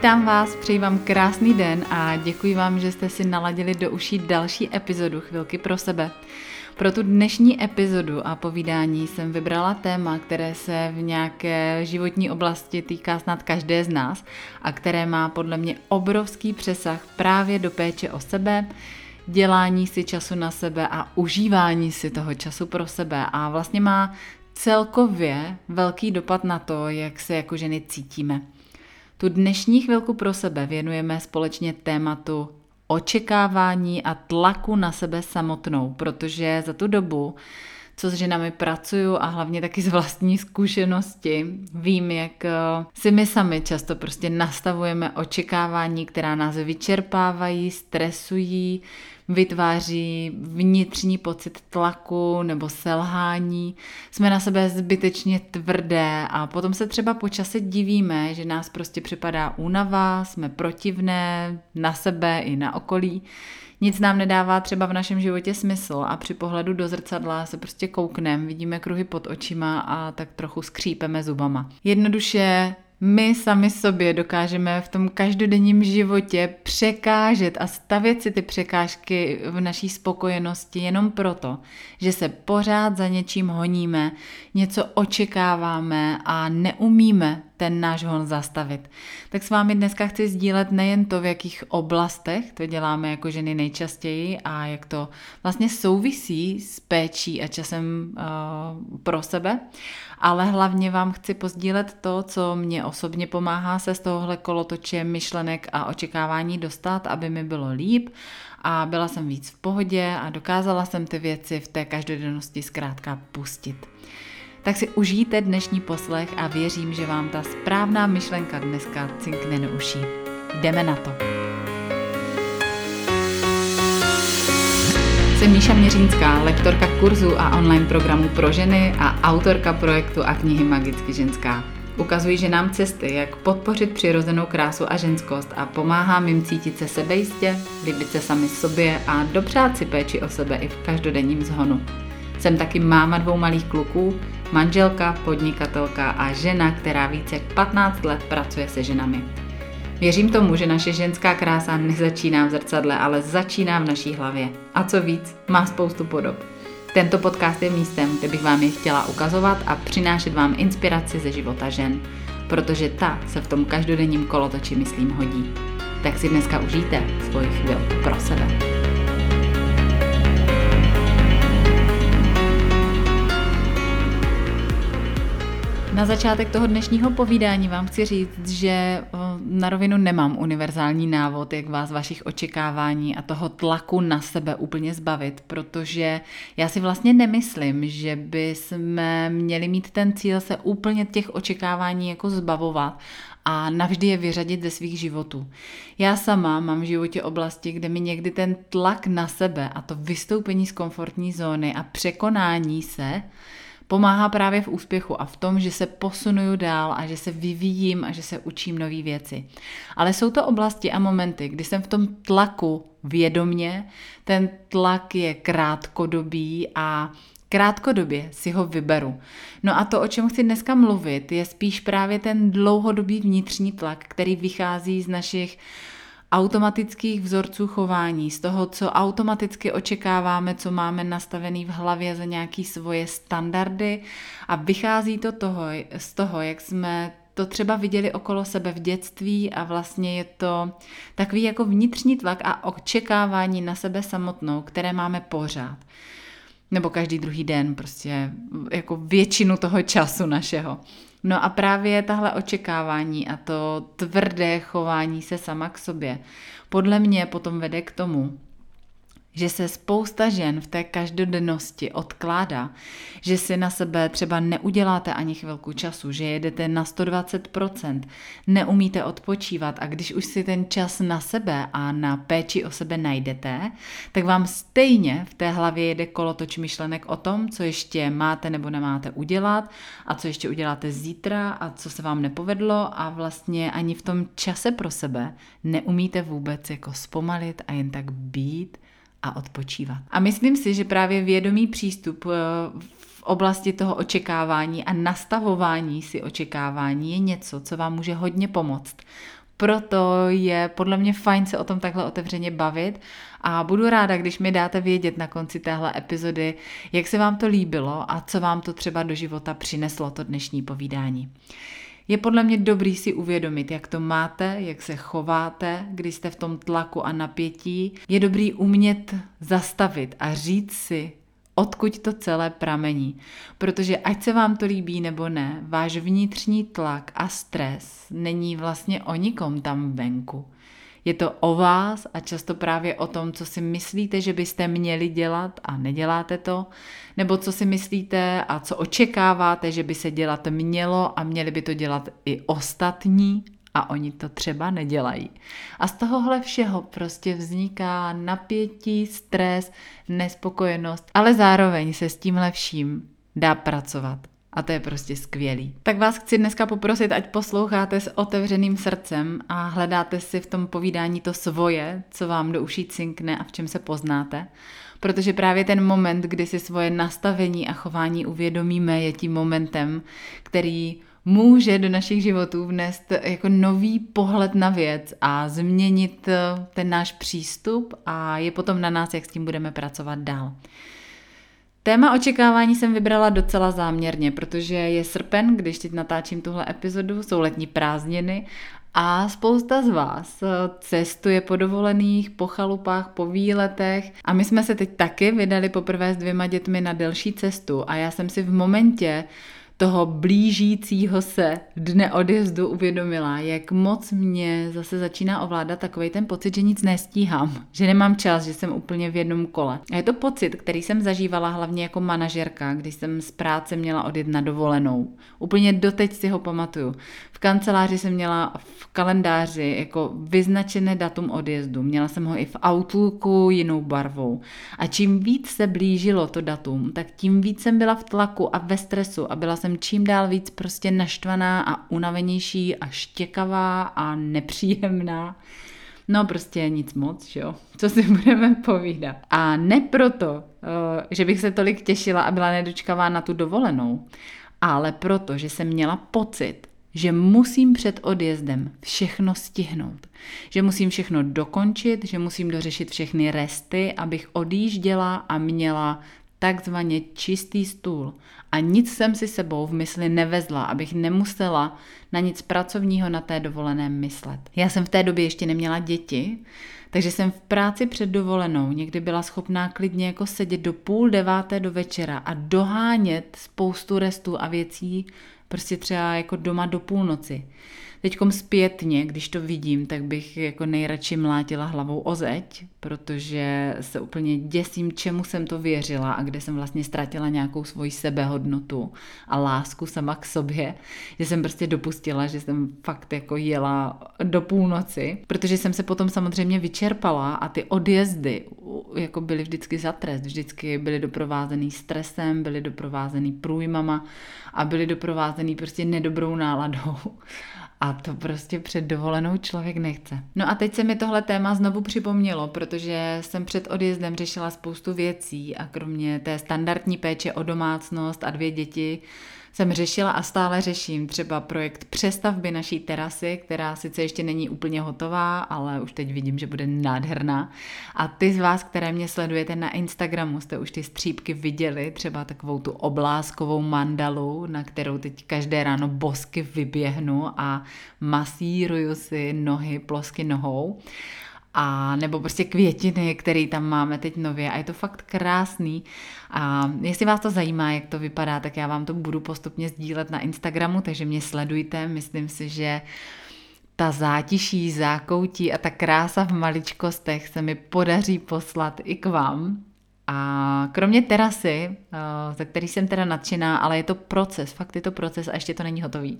Vítám vás, přeji vám krásný den a děkuji vám, že jste si naladili do uší další epizodu Chvilky pro sebe. Pro tu dnešní epizodu a povídání jsem vybrala téma, které se v nějaké životní oblasti týká snad každé z nás a které má podle mě obrovský přesah právě do péče o sebe, dělání si času na sebe a užívání si toho času pro sebe a vlastně má celkově velký dopad na to, jak se jako ženy cítíme. Tu dnešní chvilku pro sebe věnujeme společně tématu očekávání a tlaku na sebe samotnou, protože za tu dobu, co s ženami pracuju a hlavně taky z vlastní zkušenosti, vím, jak eh, si my sami často prostě nastavujeme očekávání, která nás vyčerpávají, stresují, vytváří vnitřní pocit tlaku nebo selhání. Jsme na sebe zbytečně tvrdé a potom se třeba po čase divíme, že nás prostě připadá únava, jsme protivné na sebe i na okolí. Nic nám nedává třeba v našem životě smysl a při pohledu do zrcadla se prostě koukneme, vidíme kruhy pod očima a tak trochu skřípeme zubama. Jednoduše my sami sobě dokážeme v tom každodenním životě překážet a stavět si ty překážky v naší spokojenosti jenom proto, že se pořád za něčím honíme, něco očekáváme a neumíme ten náš hon zastavit. Tak s vámi dneska chci sdílet nejen to, v jakých oblastech to děláme jako ženy nejčastěji a jak to vlastně souvisí s péčí a časem uh, pro sebe, ale hlavně vám chci pozdílet to, co mě osobně pomáhá se z tohohle kolotoče myšlenek a očekávání dostat, aby mi bylo líp a byla jsem víc v pohodě a dokázala jsem ty věci v té každodennosti zkrátka pustit. Tak si užijte dnešní poslech a věřím, že vám ta správná myšlenka dneska cinkne do uší. Jdeme na to. Jsem Míša Měřínská, lektorka kurzu a online programu pro ženy a autorka projektu a knihy Magicky ženská. Ukazuji ženám cesty, jak podpořit přirozenou krásu a ženskost a pomáhám jim cítit se sebejistě, líbit se sami sobě a dopřát si péči o sebe i v každodenním zhonu. Jsem taky máma dvou malých kluků, manželka, podnikatelka a žena, která více jak 15 let pracuje se ženami. Věřím tomu, že naše ženská krása nezačíná v zrcadle, ale začíná v naší hlavě. A co víc, má spoustu podob. Tento podcast je místem, kde bych vám je chtěla ukazovat a přinášet vám inspiraci ze života žen, protože ta se v tom každodenním kolotoči, myslím, hodí. Tak si dneska užijte svoji chvíli pro sebe. Na začátek toho dnešního povídání vám chci říct, že na rovinu nemám univerzální návod, jak vás vašich očekávání a toho tlaku na sebe úplně zbavit, protože já si vlastně nemyslím, že by jsme měli mít ten cíl se úplně těch očekávání jako zbavovat a navždy je vyřadit ze svých životů. Já sama mám v životě oblasti, kde mi někdy ten tlak na sebe a to vystoupení z komfortní zóny a překonání se pomáhá právě v úspěchu a v tom, že se posunuju dál a že se vyvíjím a že se učím nové věci. Ale jsou to oblasti a momenty, kdy jsem v tom tlaku vědomně, ten tlak je krátkodobý a krátkodobě si ho vyberu. No a to, o čem chci dneska mluvit, je spíš právě ten dlouhodobý vnitřní tlak, který vychází z našich automatických vzorců chování, z toho, co automaticky očekáváme, co máme nastavený v hlavě za nějaké svoje standardy a vychází to toho, z toho, jak jsme to třeba viděli okolo sebe v dětství a vlastně je to takový jako vnitřní tlak a očekávání na sebe samotnou, které máme pořád. Nebo každý druhý den, prostě jako většinu toho času našeho. No a právě tahle očekávání a to tvrdé chování se sama k sobě podle mě potom vede k tomu, že se spousta žen v té každodennosti odkládá, že si na sebe třeba neuděláte ani chvilku času, že jedete na 120%, neumíte odpočívat a když už si ten čas na sebe a na péči o sebe najdete, tak vám stejně v té hlavě jede kolotoč myšlenek o tom, co ještě máte nebo nemáte udělat a co ještě uděláte zítra a co se vám nepovedlo a vlastně ani v tom čase pro sebe neumíte vůbec jako zpomalit a jen tak být a odpočívat. A myslím si, že právě vědomý přístup eh, v oblasti toho očekávání a nastavování si očekávání je něco, co vám může hodně pomoct Proto je podle mě fajn se o tom takhle otevřeně bavit a budu ráda, když mi dáte vědět na konci téhle epizody, jak se vám to líbilo a co vám to třeba do života přineslo to dnešní povídání. Je podle mě dobrý si uvědomit, jak to máte, jak se chováte, když jste v tom tlaku a napětí. Je dobrý umět zastavit a říct si, odkud to celé pramení. Protože ať se vám to líbí nebo ne, váš vnitřní tlak a stres není vlastně o nikom tam venku. Je to o vás a často právě o tom, co si myslíte, že byste měli dělat a neděláte to, nebo co si myslíte a co očekáváte, že by se dělat mělo a měli by to dělat i ostatní a oni to třeba nedělají. A z tohohle všeho prostě vzniká napětí, stres, nespokojenost, ale zároveň se s tímhle vším dá pracovat. A to je prostě skvělý. Tak vás chci dneska poprosit, ať posloucháte s otevřeným srdcem a hledáte si v tom povídání to svoje, co vám do uší cinkne a v čem se poznáte. Protože právě ten moment, kdy si svoje nastavení a chování uvědomíme, je tím momentem, který může do našich životů vnést jako nový pohled na věc a změnit ten náš přístup a je potom na nás, jak s tím budeme pracovat dál. Téma očekávání jsem vybrala docela záměrně, protože je srpen, když teď natáčím tuhle epizodu, jsou letní prázdniny a spousta z vás eh, cestuje po dovolených, po chalupách, po výletech a my jsme se teď taky vydali poprvé s dvěma dětmi na delší cestu a já jsem si v momentě toho blížícího se dne odjezdu uvědomila, jak moc mě zase začíná ovládat takový ten pocit, že nic nestíhám, že nemám čas, že jsem úplně v jednom kole. A je to pocit, který jsem zažívala hlavně jako manažerka, když jsem z práce měla odjet na dovolenou. Úplně doteď si ho pamatuju. V kanceláři jsem měla v kalendáři jako vyznačené datum odjezdu. Měla jsem ho i v Outlooku jinou barvou. A čím víc se blížilo to datum, tak tím víc jsem byla v tlaku a ve stresu a byla jsem jsem čím dál víc prostě naštvaná a unavenější a štěkavá a nepříjemná. No prostě nic moc, jo? Co si budeme povídat. A ne proto, eh, že bych se tolik těšila a byla nedočkavá na tu dovolenou, ale proto, že jsem měla pocit, že musím před odjezdem všechno stihnout. Že musím všechno dokončit, že musím dořešit všechny resty, abych odjížděla a měla takzvaně čistý stůl a nic jsem si sebou v mysli nevezla, abych nemusela na nic pracovního na té dovolené myslet. Já jsem v té době ještě neměla děti, takže jsem v práci před dovolenou někdy byla schopná klidně jako sedět do půl deváté do večera a dohánět spoustu restů a věcí prostě třeba jako doma do půlnoci. Teďkom zpětně, když to vidím, tak bych jako nejradši mlátila hlavou o zeď, protože se úplně děsím, čemu jsem to věřila a kde jsem vlastně ztratila nějakou svoji sebehodnotu a lásku sama k sobě, že jsem prostě dopustila, že jsem fakt jako jela do půlnoci, protože jsem se potom samozřejmě vyčerpala a ty odjezdy jako byly vždycky za trest, vždycky byly doprovázený stresem, byly doprovázený průjmama a byly doprovázený prostě nedobrou náladou. A to prostě před dovolenou člověk nechce. No a teď se mi tohle téma znovu připomnělo, protože jsem před odjezdem řešila spoustu věcí a kromě té standardní péče o domácnost a dvě děti, jsem řešila a stále řeším třeba projekt přestavby naší terasy, která sice ještě není úplně hotová, ale už teď vidím, že bude nádherná. A ty z vás, které mě sledujete na Instagramu, jste už ty střípky viděli, třeba takovou tu obláskovou mandalu, na kterou teď každé ráno bosky vyběhnu a masíruju si nohy plosky nohou a nebo prostě květiny, které tam máme teď nově a je to fakt krásný. A jestli vás to zajímá, jak to vypadá, tak já vám to budu postupně sdílet na Instagramu, takže mě sledujte. Myslím si, že ta zátiší, zákoutí a ta krása v maličkostech se mi podaří poslat i k vám. A kromě terasy, eh, ze který jsem teda nadšená, ale je to proces, fakt je to proces a ještě to není hotový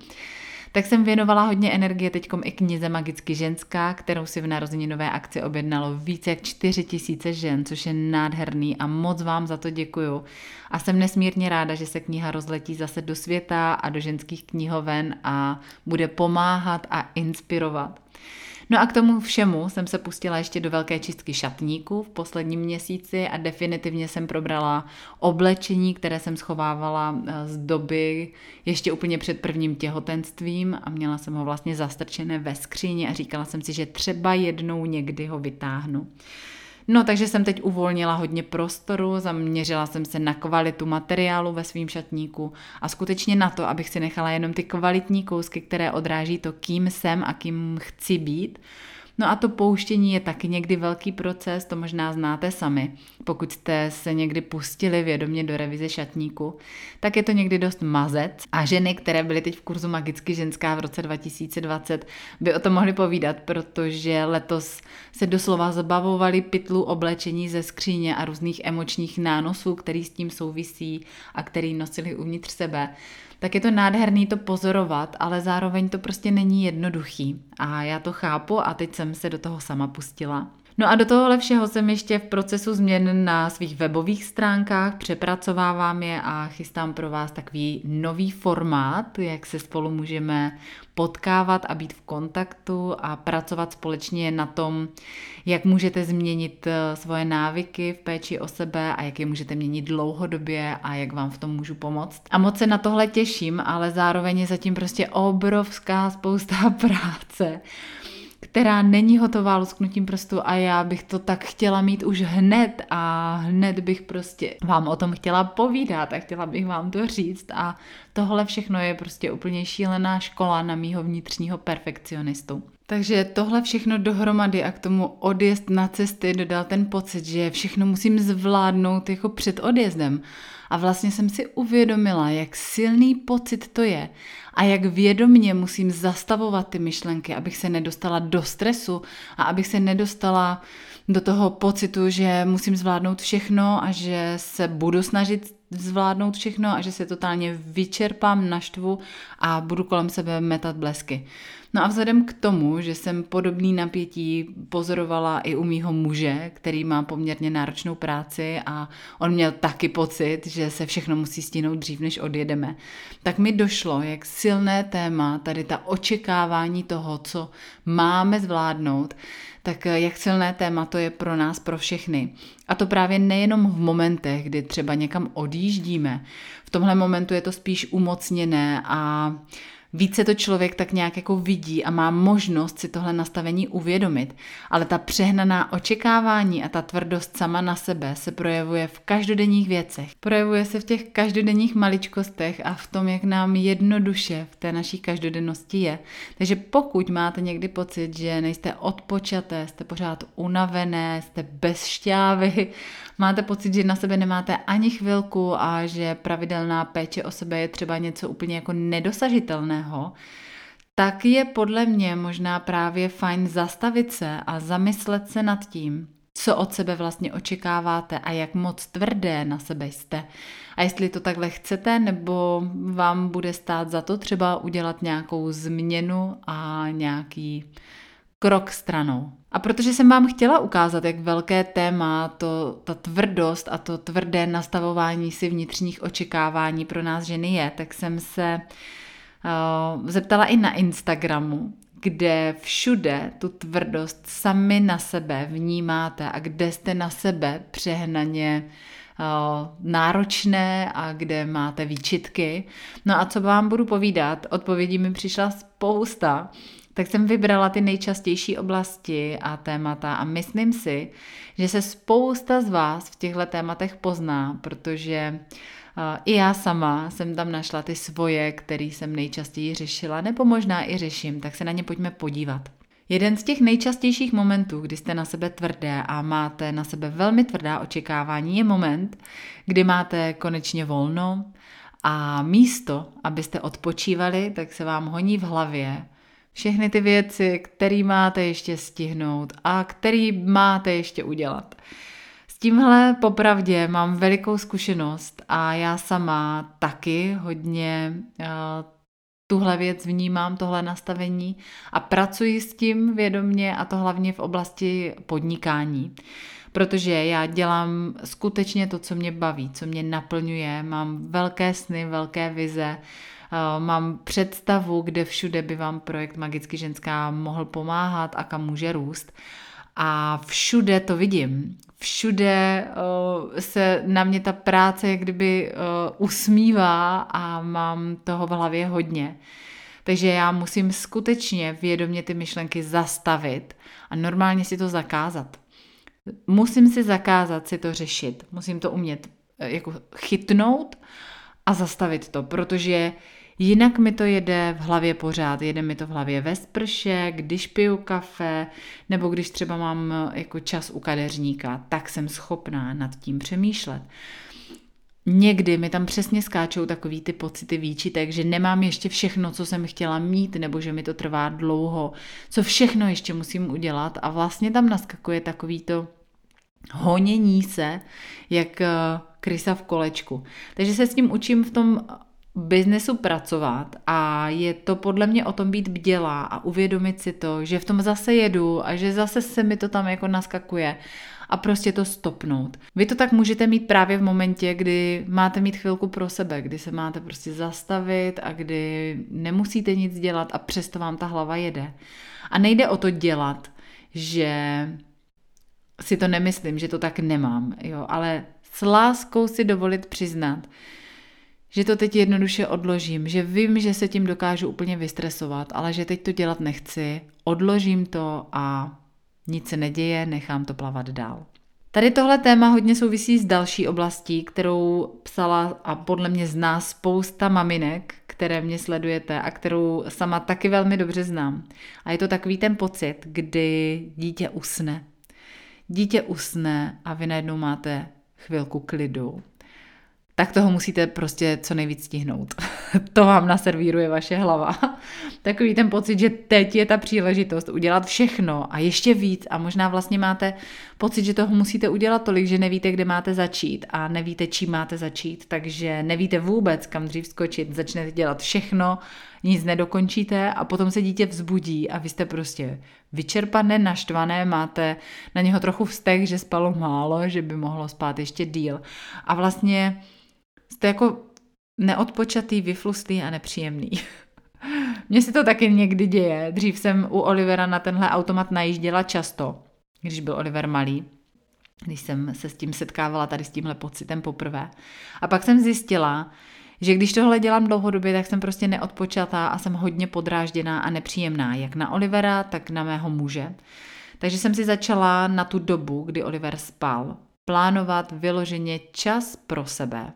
tak jsem věnovala hodně energie teď i knize Magicky ženská, kterou si v narozeninové akci objednalo více jak 4 tisíce žen, což je nádherný a moc vám za to děkuju. A jsem nesmírně ráda, že se kniha rozletí zase do světa a do ženských knihoven a bude pomáhat a inspirovat. No a k tomu všemu jsem se pustila ještě do velké čistky šatníků v posledním měsíci a definitivně jsem probrala oblečení, které jsem schovávala eh, z doby ještě úplně před prvním těhotenstvím a měla jsem ho vlastně zastrčené ve skříni a říkala jsem si, že třeba jednou někdy ho vytáhnu. No, takže jsem teď uvolnila hodně prostoru, zaměřila jsem se na kvalitu materiálu ve svým šatníku a skutečně na to, abych si nechala jenom ty kvalitní kousky, které odráží to, kým jsem a kým chci být. No a to pouštění je taky někdy velký proces, to možná znáte sami. Pokud jste se někdy pustili vědomě do revize šatníku, tak je to někdy dost mazec a ženy, které byly teď v kurzu Magicky ženská v roce 2020, by o tom mohly povídat, protože letos se doslova zabavovali pytlu oblečení ze skříně a různých emočních nánosů, který s tím souvisí a který nosili uvnitř sebe tak je to nádherný to pozorovat, ale zároveň to prostě není jednoduchý. A já to chápu a teď jsem se do toho sama pustila. No a do tohohle všeho jsem ještě v procesu změn na svých webových stránkách, přepracovávám je a chystám pro vás takový nový formát, jak se spolu můžeme potkávat a být v kontaktu a pracovat společně na tom, jak můžete změnit eh, svoje návyky v péči o sebe a jak je můžete měnit dlouhodobě a jak vám v tom můžu pomoct. A moc se na tohle těším, ale zároveň je zatím prostě obrovská spousta práce která není hotová lusknutím prstu a já bych to tak chtěla mít už hned a hned bych prostě vám o tom chtěla povídat a chtěla bych vám to říct a tohle všechno je prostě úplně šílená škola na mýho vnitřního perfekcionistu. Takže tohle všechno dohromady a k tomu odjezd na cesty dodal ten pocit, že všechno musím zvládnout jako před odjezdem. A vlastně jsem si uvědomila, jak silný pocit to je a jak vědomně musím zastavovat ty myšlenky, abych se nedostala do stresu a abych se nedostala do toho pocitu, že musím zvládnout všechno a že se budu snažit zvládnout všechno a že se totálně vyčerpám, naštvu a budu kolem sebe metat blesky. No a vzhledem k tomu, že jsem podobný napětí pozorovala i u mýho muže, který má poměrně náročnou práci a on měl taky pocit, že se všechno musí stínout dřív, než odjedeme, tak mi došlo, jak silné téma, tady ta očekávání toho, co máme zvládnout, tak jak silné téma to je pro nás, pro všechny. A to právě nejenom v momentech, kdy třeba někam odjíždíme. V tomhle momentu je to spíš umocněné a více to člověk tak nějak jako vidí a má možnost si tohle nastavení uvědomit. Ale ta přehnaná očekávání a ta tvrdost sama na sebe se projevuje v každodenních věcech. Projevuje se v těch každodenních maličkostech a v tom, jak nám jednoduše v té naší každodennosti je. Takže pokud máte někdy pocit, že nejste odpočaté, jste pořád unavené, jste bez šťávy, máte pocit, že na sebe nemáte ani chvilku a že pravidelná péče o sebe je třeba něco úplně jako nedosažitelného, tak je podle mě možná právě fajn zastavit se a zamyslet se nad tím, co od sebe vlastně očekáváte a jak moc tvrdé na sebe jste. A jestli to takhle chcete, nebo vám bude stát za to třeba udělat nějakou změnu a nějaký krok stranou. A protože jsem vám chtěla ukázat, jak velké téma to, ta tvrdost a to tvrdé nastavování si vnitřních očekávání pro nás ženy je, tak jsem se uh, zeptala i na Instagramu, kde všude tu tvrdost sami na sebe vnímáte a kde jste na sebe přehnaně uh, náročné a kde máte výčitky. No a co vám budu povídat, odpovědí mi přišla spousta tak jsem vybrala ty nejčastější oblasti a témata a myslím si, že se spousta z vás v těchto tématech pozná, protože i já sama jsem tam našla ty svoje, které jsem nejčastěji řešila, nebo možná i řeším, tak se na ně pojďme podívat. Jeden z těch nejčastějších momentů, kdy jste na sebe tvrdé a máte na sebe velmi tvrdá očekávání, je moment, kdy máte konečně volno a místo, abyste odpočívali, tak se vám honí v hlavě všechny ty věci, které máte ještě stihnout a který máte ještě udělat. S tímhle popravdě mám velikou zkušenost a já sama taky hodně uh, tuhle věc vnímám, tohle nastavení a pracuji s tím vědomně a to hlavně v oblasti podnikání. protože já dělám skutečně to, co mě baví, co mě naplňuje, mám velké sny, velké vize, mám představu, kde všude by vám projekt Magicky ženská mohl pomáhat a kam může růst. A všude to vidím. Všude uh, se na mě ta práce jak kdyby uh, usmívá a mám toho v hlavě hodně. Takže já musím skutečně vědomě ty myšlenky zastavit a normálně si to zakázat. Musím si zakázat si to řešit. Musím to umět eh, jako chytnout a zastavit to, protože jinak mi to jede v hlavě pořád. Jede mi to v hlavě ve sprše, když piju kafe, nebo když třeba mám jako čas u kadeřníka, tak jsem schopná nad tím přemýšlet. Někdy mi tam přesně skáčou takový ty pocity výčitek, že nemám ještě všechno, co jsem chtěla mít, nebo že mi to trvá dlouho, co všechno ještě musím udělat a vlastně tam naskakuje takový to honění se, jak eh, krysa v kolečku. Takže se s tím učím v tom biznesu pracovat a je to podle mě o tom být bdělá a uvědomit si to, že v tom zase jedu a že zase se mi to tam jako naskakuje a prostě to stopnout. Vy to tak můžete mít právě v momentě, kdy máte mít chvilku pro sebe, kdy se máte prostě zastavit a kdy nemusíte nic dělat a přesto vám ta hlava jede. A nejde o to dělat, že si to nemyslím, že to tak nemám, jo, ale s láskou si dovolit přiznat, že to teď jednoduše odložím, že vím, že se tím dokážu úplně vystresovat, ale že teď to dělat nechci, odložím to a nic se neděje, nechám to plavat dál. Tady tohle téma hodně souvisí s další oblastí, kterou psala a podle mě zná spousta maminek, které mě sledujete a kterou sama taky velmi dobře znám. A je to takový ten pocit, kdy dítě usne. Dítě usne a vy najednou máte chvilku klidu tak toho musíte prostě co nejvíc stihnout. to vám naservíruje vaše hlava. Takový ten pocit, že teď je ta příležitost udělat všechno a ještě víc a možná vlastně máte pocit, že toho musíte udělat tolik, že nevíte, kde máte začít a nevíte, čím máte začít, takže nevíte vůbec, kam dřív skočit, začnete dělat všechno, nic nedokončíte a potom se dítě vzbudí a vy jste prostě vyčerpané, naštvané, máte na něho trochu vztek, že spalo málo, že by mohlo spát ještě díl. A vlastně jste jako neodpočatý, vyflustý a nepříjemný. Mně se to taky někdy děje. Dřív jsem u Olivera na tenhle automat najížděla často, když byl Oliver malý, když jsem se s tím setkávala tady s tímhle pocitem poprvé. A pak jsem zjistila, že když tohle dělám dlouhodobě, tak jsem prostě neodpočatá a jsem hodně podrážděná a nepříjemná, jak na Olivera, tak na mého muže. Takže jsem si začala na tu dobu, kdy Oliver spal, plánovat vyloženě čas pro sebe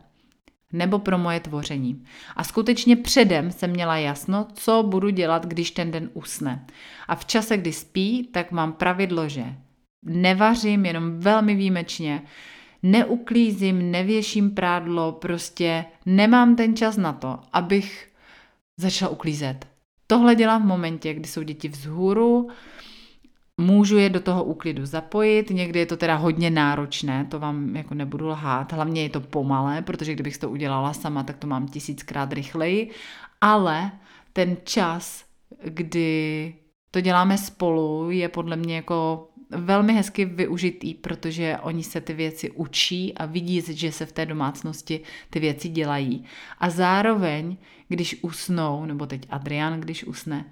nebo pro moje tvoření. A skutečně předem jsem měla jasno, co budu dělat, když ten den usne. A v čase, kdy spí, tak mám pravidlo, že nevařím jenom velmi výjimečně, neuklízím, nevěším prádlo, prostě nemám ten čas na to, abych začala uklízet. Tohle dělám v momentě, kdy jsou děti vzhůru, Můžu je do toho úklidu zapojit, někdy je to teda hodně náročné, to vám jako nebudu lhát, hlavně je to pomalé, protože kdybych to udělala sama, tak to mám tisíckrát rychleji, ale ten čas, kdy to děláme spolu, je podle mě jako velmi hezky využitý, protože oni se ty věci učí a vidí, že se v té domácnosti ty věci dělají. A zároveň, když usnou, nebo teď Adrian, když usne,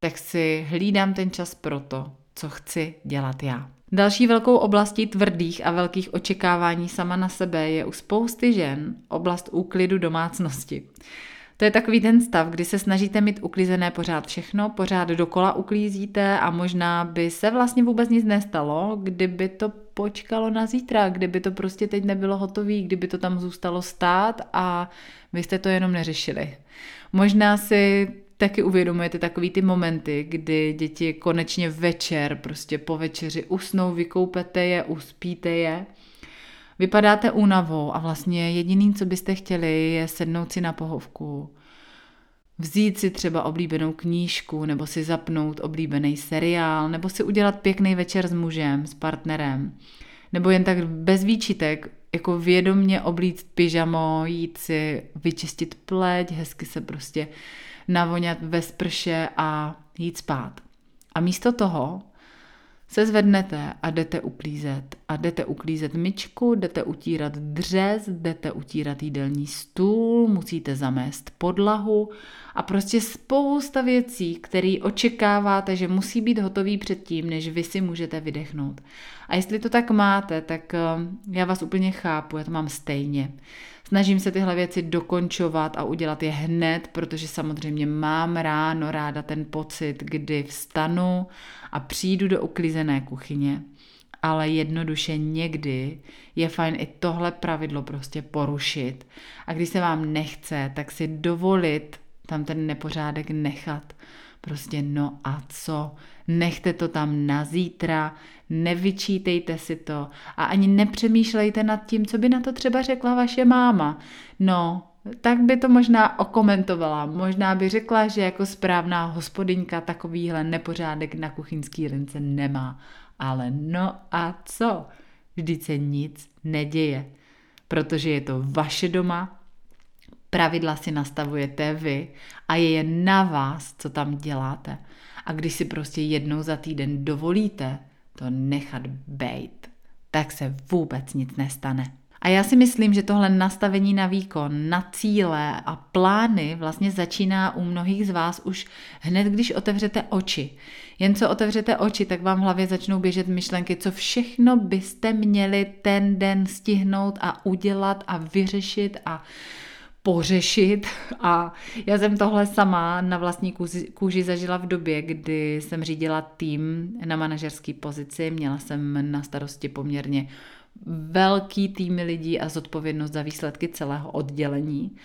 tak si hlídám ten čas proto, co chci dělat já. Další velkou oblastí tvrdých a velkých očekávání sama na sebe je u spousty žen oblast úklidu domácnosti. To je takový ten stav, kdy se snažíte mít uklizené pořád všechno, pořád dokola uklízíte a možná by se vlastně vůbec nic nestalo, kdyby to počkalo na zítra, kdyby to prostě teď nebylo hotové, kdyby to tam zůstalo stát a vy jste to jenom neřešili. Možná si taky uvědomujete takový ty momenty, kdy děti konečně večer, prostě po večeři usnou, vykoupete je, uspíte je, vypadáte únavou a vlastně jediný, co byste chtěli, je sednout si na pohovku, vzít si třeba oblíbenou knížku, nebo si zapnout oblíbený seriál, nebo si udělat pěkný večer s mužem, s partnerem, nebo jen tak bez výčitek, jako vědomně oblíct pyžamo, jít si vyčistit pleť, hezky se prostě navoňat ve sprše a jít spát. A místo toho se zvednete a jdete uklízet. A jdete uklízet myčku, jdete utírat dřez, jdete utírat jídelní stůl, musíte zamést podlahu a prostě spousta věcí, které očekáváte, že musí být hotový předtím, než vy si můžete vydechnout. A jestli to tak máte, tak eh, já vás úplně chápu, já to mám stejně. Snažím se tyhle věci dokončovat a udělat je hned, protože samozřejmě mám ráno ráda ten pocit, kdy vstanu a přijdu do uklizené kuchyně, ale jednoduše někdy je fajn i tohle pravidlo prostě porušit. A když se vám nechce, tak si dovolit tam ten nepořádek nechat. Prostě no a co? Nechte to tam na zítra, nevyčítejte si to a ani nepřemýšlejte nad tím, co by na to třeba řekla vaše máma. No, tak by to možná okomentovala. Možná by řekla, že jako správná hospodyňka takovýhle nepořádek na kuchyňský lince nemá. Ale no a co? Vždyť se nic neděje. Protože je to vaše doma, pravidla si nastavujete vy a je jen na vás, co tam děláte. A když si prostě jednou za týden dovolíte to nechat bejt, tak se vůbec nic nestane. A já si myslím, že tohle nastavení na výkon, na cíle a plány vlastně začíná u mnohých z vás už hned, když otevřete oči. Jen co otevřete oči, tak vám v hlavě začnou běžet myšlenky, co všechno byste měli ten den stihnout a udělat a vyřešit a pořešit. A já jsem tohle sama na vlastní kůži, kůži zažila v době, kdy jsem řídila tým na manažerské pozici, měla jsem na starosti poměrně velký tým lidí a zodpovědnost za výsledky celého oddělení.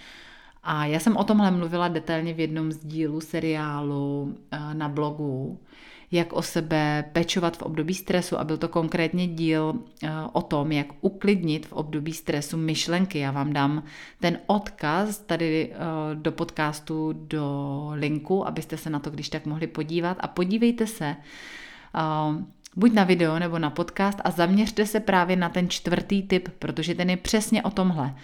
A já jsem o tomhle mluvila detailně v jednom z dílů seriálu eh, na blogu, jak o sebe pečovat v období stresu a byl to konkrétně díl eh, o tom, jak uklidnit v období stresu myšlenky. Já vám dám ten odkaz tady eh, do podcastu, do linku, abyste se na to když tak mohli podívat a podívejte se buď na video nebo na podcast a zaměřte se právě na ten čtvrtý typ, protože ten je přesně o tomhle.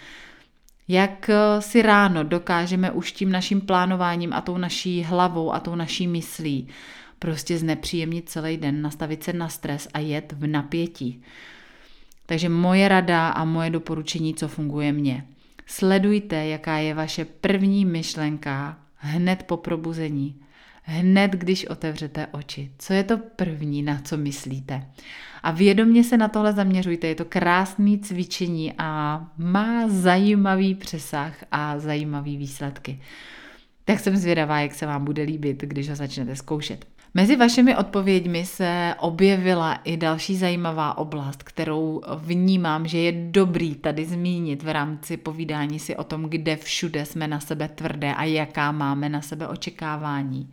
Jak eh, si ráno dokážeme už tím naším plánováním a tou naší hlavou a tou naší myslí prostě znepříjemnit celý den, nastavit se na stres a jet v napětí. Takže moje rada a moje doporučení, co funguje mně. Sledujte, jaká je vaše první myšlenka hned po probuzení hned, když otevřete oči. Co je to první, na co myslíte? A vědomě se na tohle zaměřujte. Je to krásné cvičení a má zajímavý přesah a zajímavý výsledky. Tak jsem zvědavá, jak se vám bude líbit, když ho začnete zkoušet. Mezi vašimi odpověďmi se objevila i další zajímavá oblast, kterou vnímám, že je dobrý tady zmínit v rámci povídání si o tom, kde všude jsme na sebe tvrdé a jaká máme na sebe očekávání.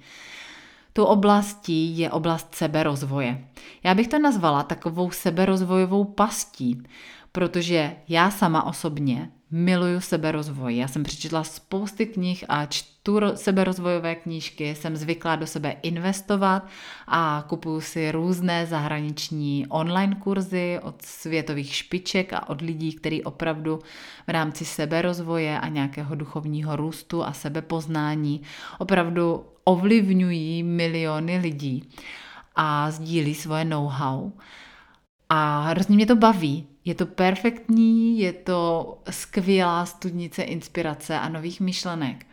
Tu oblastí je oblast seberozvoje. Já bych to nazvala takovou seberozvojovou pastí, protože já sama osobně miluju seberozvoj. Já jsem přečetla spousty knih a čtu seberozvojové knížky, jsem zvyklá do sebe investovat a kupuju si různé zahraniční online kurzy od světových špiček a od lidí, kteří opravdu v rámci seberozvoje a nějakého duchovního růstu a sebepoznání opravdu ovlivňují miliony lidí a sdílí svoje know-how. A hrozně mě to baví. Je to perfektní, je to skvělá studnice inspirace a nových myšlenek.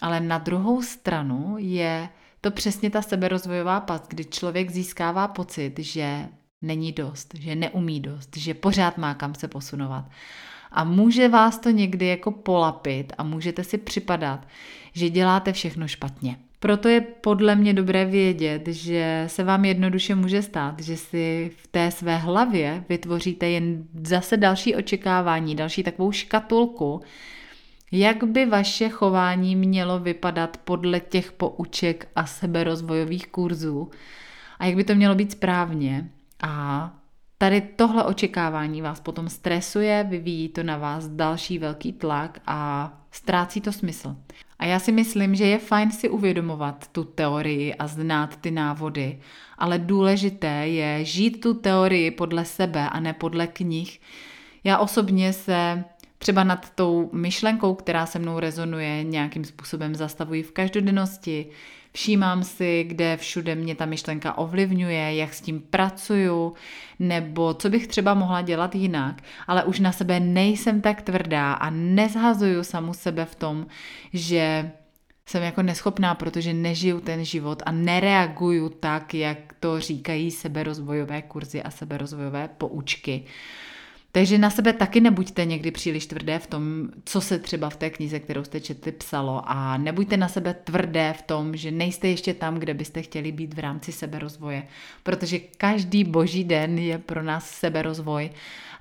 Ale na druhou stranu je to přesně ta seberozvojová past, kdy člověk získává pocit, že není dost, že neumí dost, že pořád má kam se posunovat. A může vás to někdy jako polapit a můžete si připadat, že děláte všechno špatně. Proto je podle mě dobré vědět, že se vám jednoduše může stát, že si v té své hlavě vytvoříte jen zase další očekávání, další takovou škatulku, jak by vaše chování mělo vypadat podle těch pouček a seberozvojových kurzů a jak by to mělo být správně. A tady tohle očekávání vás potom stresuje, vyvíjí to na vás další velký tlak a ztrácí to smysl. A já si myslím, že je fajn si uvědomovat tu teorii a znát ty návody, ale důležité je žít tu teorii podle sebe a ne podle knih. Já osobně se třeba nad tou myšlenkou, která se mnou rezonuje, nějakým způsobem zastavuji v každodennosti, Všímám si, kde všude mě ta myšlenka ovlivňuje, jak s tím pracuju, nebo co bych třeba mohla dělat jinak, ale už na sebe nejsem tak tvrdá a nezhazuju samu sebe v tom, že jsem jako neschopná, protože nežiju ten život a nereaguju tak, jak to říkají seberozvojové kurzy a seberozvojové poučky. Takže na sebe taky nebuďte někdy příliš tvrdé v tom, co se třeba v té knize, kterou jste četli, psalo. A nebuďte na sebe tvrdé v tom, že nejste ještě tam, kde byste chtěli být v rámci seberozvoje, protože každý boží den je pro nás seberozvoj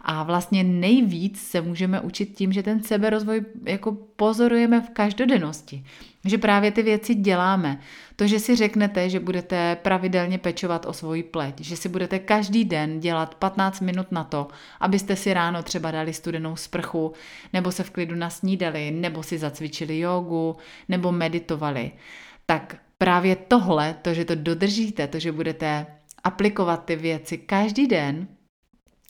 a vlastně nejvíc se můžeme učit tím, že ten seberozvoj jako pozorujeme v každodennosti. Že právě ty věci děláme. To, že si řeknete, že budete pravidelně pečovat o svoji pleť, že si budete každý den dělat 15 minut na to, abyste si ráno třeba dali studenou sprchu, nebo se v klidu nasnídali, nebo si zacvičili jogu, nebo meditovali. Tak právě tohle, to, že to dodržíte, to, že budete aplikovat ty věci každý den,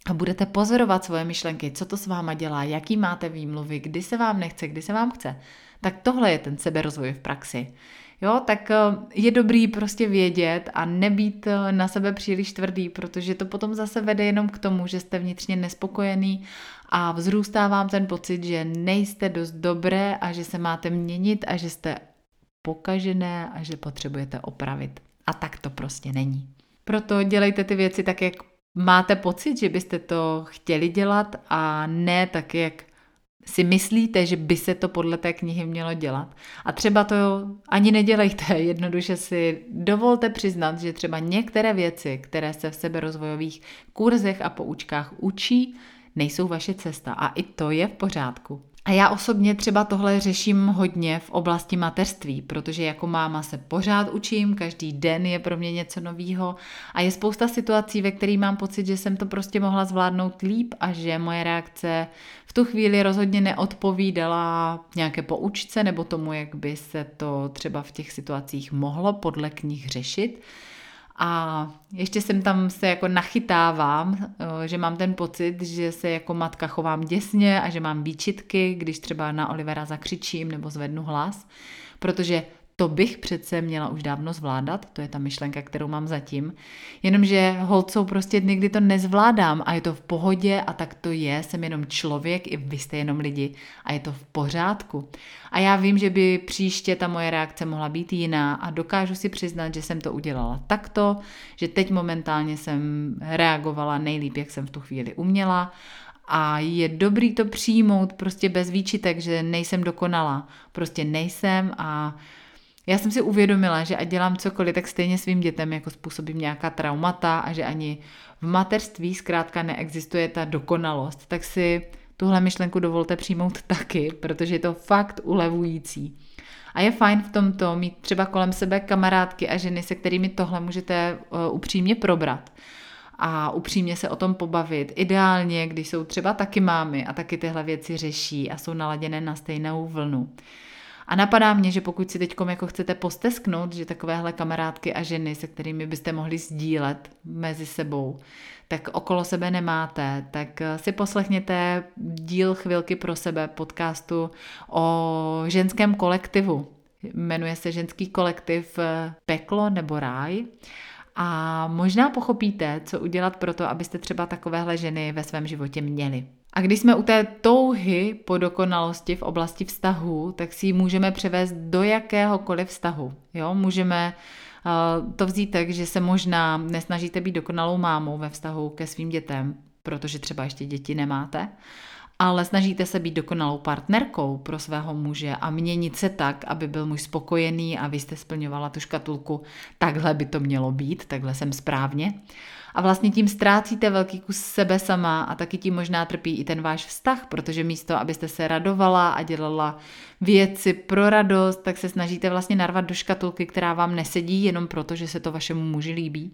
a budete pozorovat svoje myšlenky, co to s váma dělá, jaký máte výmluvy, kdy se vám nechce, kdy se vám chce, tak tohle je ten seberozvoj v praxi. Jo, tak eh, je dobrý prostě vědět a nebýt eh, na sebe příliš tvrdý, protože to potom zase vede jenom k tomu, že jste vnitřně nespokojený a vzrůstá vám ten pocit, že nejste dost dobré a že se máte měnit a že jste pokažené a že potřebujete opravit. A tak to prostě není. Proto dělejte ty věci tak, jak máte pocit, že byste to chtěli dělat a ne tak, jak si myslíte, že by se to podle té knihy mělo dělat. A třeba to ani nedělejte, jednoduše si dovolte přiznat, že třeba některé věci, které se v seberozvojových kurzech a poučkách učí, nejsou vaše cesta a i to je v pořádku. A já osobně třeba tohle řeším hodně v oblasti mateřství, protože jako máma se pořád učím, každý den je pro mě něco novýho a je spousta situací, ve kterých mám pocit, že jsem to prostě mohla zvládnout líp a že moje reakce v tu chvíli rozhodně neodpovídala nějaké poučce nebo tomu, jak by se to třeba v těch situacích mohlo podle knih řešit. A ještě jsem tam se jako nachytávám, eh, že mám ten pocit, že se jako matka chovám děsně a že mám výčitky, když třeba na Olivera zakřičím nebo zvednu hlas, protože to bych přece měla už dávno zvládat, to je ta myšlenka, kterou mám zatím. Jenomže holcou prostě někdy to nezvládám a je to v pohodě a tak to je, jsem jenom člověk, i vy jste jenom lidi a je to v pořádku. A já vím, že by příště ta moje reakce mohla být jiná a dokážu si přiznat, že jsem to udělala takto, že teď momentálně jsem reagovala nejlíp, jak jsem v tu chvíli uměla a je dobrý to přijmout prostě bez výčitek, že nejsem dokonalá. Prostě nejsem a já jsem si uvědomila, že ať dělám cokoliv, tak stejně svým dětem jako způsobím nějaká traumata a že ani v mateřství zkrátka neexistuje ta dokonalost, tak si tuhle myšlenku dovolte přijmout taky, protože je to fakt ulevující. A je fajn v tomto mít třeba kolem sebe kamarádky a ženy, se kterými tohle můžete uh, upřímně probrat a upřímně se o tom pobavit. Ideálně, když jsou třeba taky mámy a taky tyhle věci řeší a jsou naladěné na stejnou vlnu. A napadá mě, že pokud si teď jako chcete postesknout, že takovéhle kamarádky a ženy, se kterými byste mohli sdílet mezi sebou, tak okolo sebe nemáte, tak si poslechněte díl Chvilky pro sebe podcastu o ženském kolektivu. Jmenuje se ženský kolektiv Peklo nebo Ráj. A možná pochopíte, co udělat pro to, abyste třeba takovéhle ženy ve svém životě měli. A když jsme u té touhy po dokonalosti v oblasti vztahu, tak si ji můžeme převést do jakéhokoliv vztahu. Jo? Můžeme uh, to vzít tak, že se možná nesnažíte být dokonalou mámou ve vztahu ke svým dětem, protože třeba ještě děti nemáte, ale snažíte se být dokonalou partnerkou pro svého muže a měnit se tak, aby byl muž spokojený a vy jste splňovala tu škatulku, takhle by to mělo být, takhle jsem správně. A vlastně tím ztrácíte velký kus sebe sama a taky tím možná trpí i ten váš vztah, protože místo, abyste se radovala a dělala věci pro radost, tak se snažíte vlastně narvat do škatulky, která vám nesedí jenom proto, že se to vašemu muži líbí.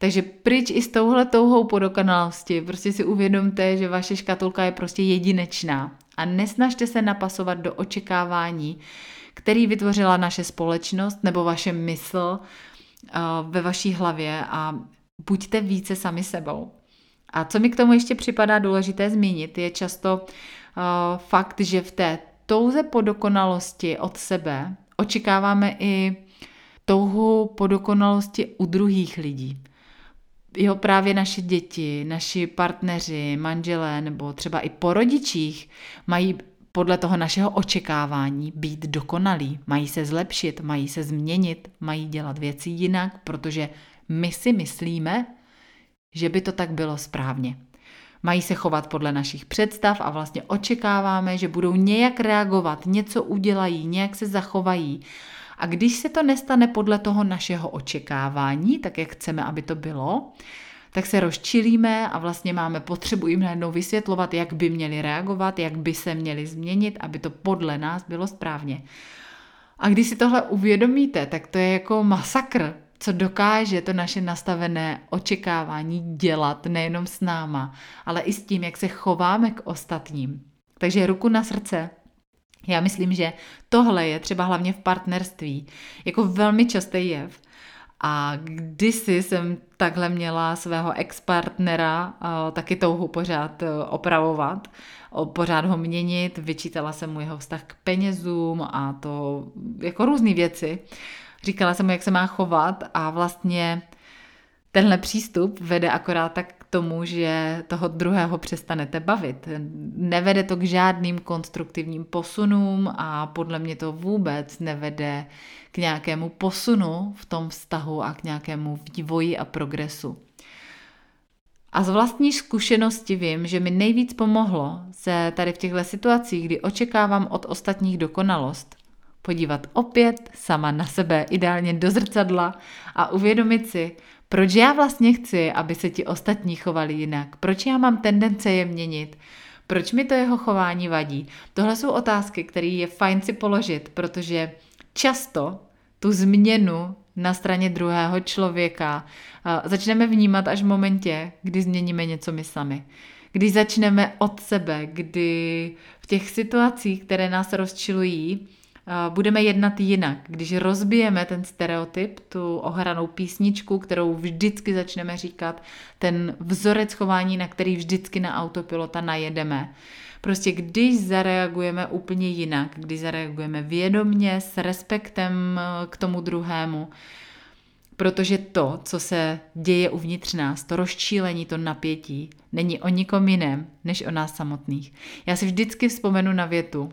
Takže pryč i s touhle touhou po dokonalosti. Prostě si uvědomte, že vaše škatulka je prostě jedinečná a nesnažte se napasovat do očekávání, který vytvořila naše společnost nebo vaše mysl uh, ve vaší hlavě a buďte více sami sebou. A co mi k tomu ještě připadá důležité zmínit, je často uh, fakt, že v té touze po dokonalosti od sebe očekáváme i touhu po dokonalosti u druhých lidí. Jo, právě naše děti, naši partneři, manželé nebo třeba i po rodičích mají podle toho našeho očekávání být dokonalí, mají se zlepšit, mají se změnit, mají dělat věci jinak, protože my si myslíme, že by to tak bylo správně. Mají se chovat podle našich představ a vlastně očekáváme, že budou nějak reagovat, něco udělají, nějak se zachovají. A když se to nestane podle toho našeho očekávání, tak jak chceme, aby to bylo, tak se rozčilíme a vlastně máme potřebu jim najednou vysvětlovat, jak by měli reagovat, jak by se měli změnit, aby to podle nás bylo správně. A když si tohle uvědomíte, tak to je jako masakr, co dokáže to naše nastavené očekávání dělat nejenom s náma, ale i s tím, jak se chováme k ostatním. Takže ruku na srdce. Já myslím, že tohle je třeba hlavně v partnerství jako velmi častý jev. A kdysi jsem takhle měla svého ex-partnera taky touhu pořád e, opravovat, pořád ho měnit, vyčítala jsem mu jeho vztah k penězům a to jako různé věci. Říkala jsem mu, jak se má chovat a vlastně tenhle přístup vede akorát tak tomu, že toho druhého přestanete bavit. Nevede to k žádným konstruktivním posunům a podle mě to vůbec nevede k nějakému posunu v tom vztahu a k nějakému vývoji a progresu. A z vlastní zkušenosti vím, že mi nejvíc pomohlo se tady v těchto situacích, kdy očekávám od ostatních dokonalost, podívat opět sama na sebe, ideálně do zrcadla a uvědomit si, proč já vlastně chci, aby se ti ostatní chovali jinak, proč já mám tendence je měnit, proč mi to jeho chování vadí. Tohle jsou otázky, které je fajn si položit, protože často tu změnu na straně druhého člověka začneme vnímat až v momentě, kdy změníme něco my sami. Když začneme od sebe, kdy v těch situacích, které nás rozčilují, budeme jednat jinak. Když rozbijeme ten stereotyp, tu ohranou písničku, kterou vždycky začneme říkat, ten vzorec chování, na který vždycky na autopilota najedeme. Prostě když zareagujeme úplně jinak, když zareagujeme vědomně, s respektem eh, k tomu druhému, protože to, co se děje uvnitř nás, to rozčílení, to napětí, není o nikom jiném, než o nás samotných. Já si vždycky vzpomenu na větu,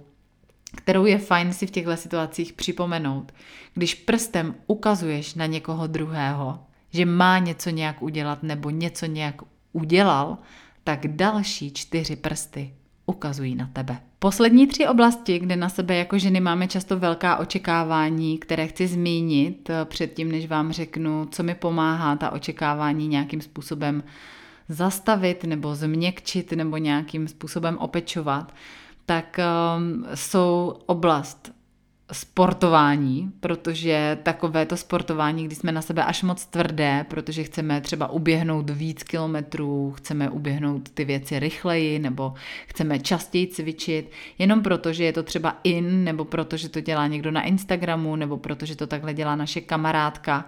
kterou je fajn si v těchto situacích připomenout. Když prstem ukazuješ na někoho druhého, že má něco nějak udělat nebo něco nějak udělal, tak další čtyři prsty ukazují na tebe. Poslední tři oblasti, kde na sebe jako ženy máme často velká očekávání, které chci zmínit eh, předtím, než vám řeknu, co mi pomáhá ta očekávání nějakým způsobem zastavit nebo změkčit nebo nějakým způsobem opečovat, tak um, jsou oblast sportování, protože takové to sportování, kdy jsme na sebe až moc tvrdé, protože chceme třeba uběhnout víc kilometrů, chceme uběhnout ty věci rychleji, nebo chceme častěji cvičit, jenom proto, že je to třeba in, nebo proto, že to dělá někdo na Instagramu, nebo protože to takhle dělá naše kamarádka,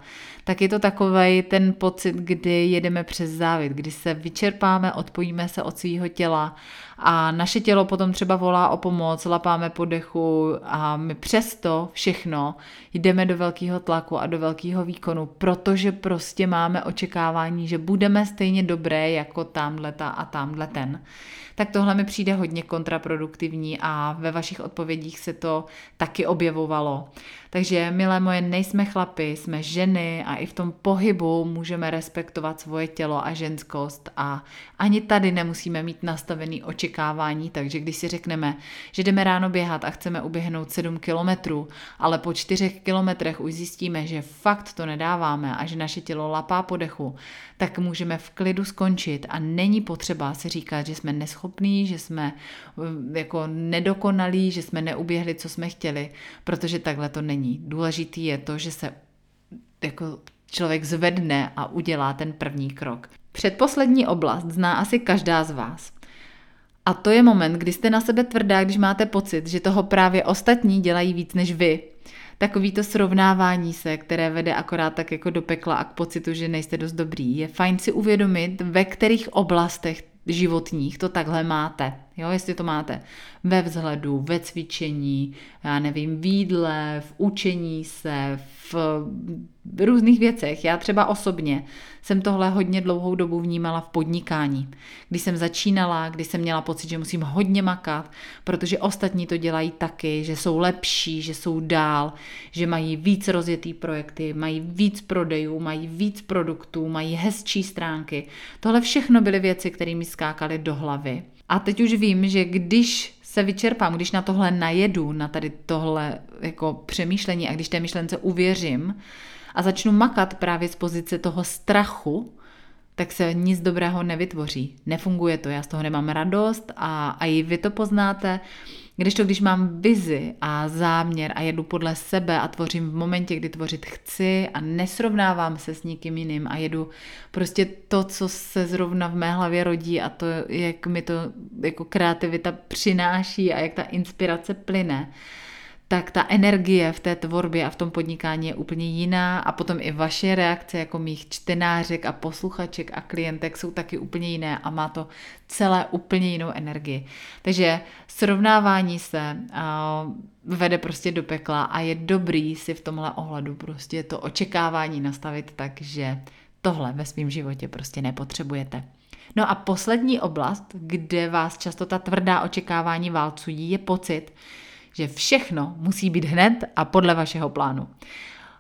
tak je to takový ten pocit, kdy jedeme přes závit, kdy se vyčerpáme, odpojíme se od svého těla a naše tělo potom třeba volá o pomoc, lapáme po dechu a my přesto všechno jdeme do velkého tlaku a do velkého výkonu, protože prostě máme očekávání, že budeme stejně dobré jako tamhle ta a tamhle ten tak tohle mi přijde hodně kontraproduktivní a ve vašich odpovědích se to taky objevovalo. Takže, milé moje, nejsme chlapy, jsme ženy a i v tom pohybu můžeme respektovat svoje tělo a ženskost a ani tady nemusíme mít nastavený očekávání, takže když si řekneme, že jdeme ráno běhat a chceme uběhnout 7 kilometrů, ale po 4 kilometrech už zjistíme, že fakt to nedáváme a že naše tělo lapá po dechu, tak můžeme v klidu skončit a není potřeba si říkat, že jsme neschopní, že jsme eh, jako nedokonalí, že jsme neuběhli, co jsme chtěli, protože takhle to není. Důležitý je to, že se jako člověk zvedne a udělá ten první krok. Předposlední oblast zná asi každá z vás. A to je moment, kdy jste na sebe tvrdá, když máte pocit, že toho právě ostatní dělají víc než vy takový to srovnávání se, které vede akorát tak jako do pekla a k pocitu, že nejste dost dobrý. Je fajn si uvědomit, ve kterých oblastech životních to takhle máte. Jo, jestli to máte ve vzhledu, ve cvičení, já nevím, v jídle, v učení se, v různých věcech. Já třeba osobně jsem tohle hodně dlouhou dobu vnímala v podnikání. Když jsem začínala, když jsem měla pocit, že musím hodně makat, protože ostatní to dělají taky, že jsou lepší, že jsou dál, že mají víc rozjetý projekty, mají víc prodejů, mají víc produktů, mají hezčí stránky. Tohle všechno byly věci, které mi skákaly do hlavy. A teď už vím, že když se vyčerpám, když na tohle najedu, na tady tohle jako přemýšlení a když té myšlence uvěřím a začnu makat právě z pozice toho strachu, tak se nic dobrého nevytvoří. Nefunguje to, já z toho nemám radost a, a i vy to poznáte. Když to, když mám vizi a záměr a jedu podle sebe a tvořím v momentě, kdy tvořit chci a nesrovnávám se s nikým jiným a jedu prostě to, co se zrovna v mé hlavě rodí a to, jak mi to jako kreativita přináší a jak ta inspirace plyne, tak ta energie v té tvorbě a v tom podnikání je úplně jiná a potom i vaše reakce jako mých čtenářek a posluchaček a klientek jsou taky úplně jiné a má to celé úplně jinou energii. Takže srovnávání se vede prostě do pekla a je dobrý si v tomhle ohledu prostě to očekávání nastavit tak, že tohle ve svém životě prostě nepotřebujete. No a poslední oblast, kde vás často ta tvrdá očekávání válcují, je pocit, že všechno musí být hned a podle vašeho plánu.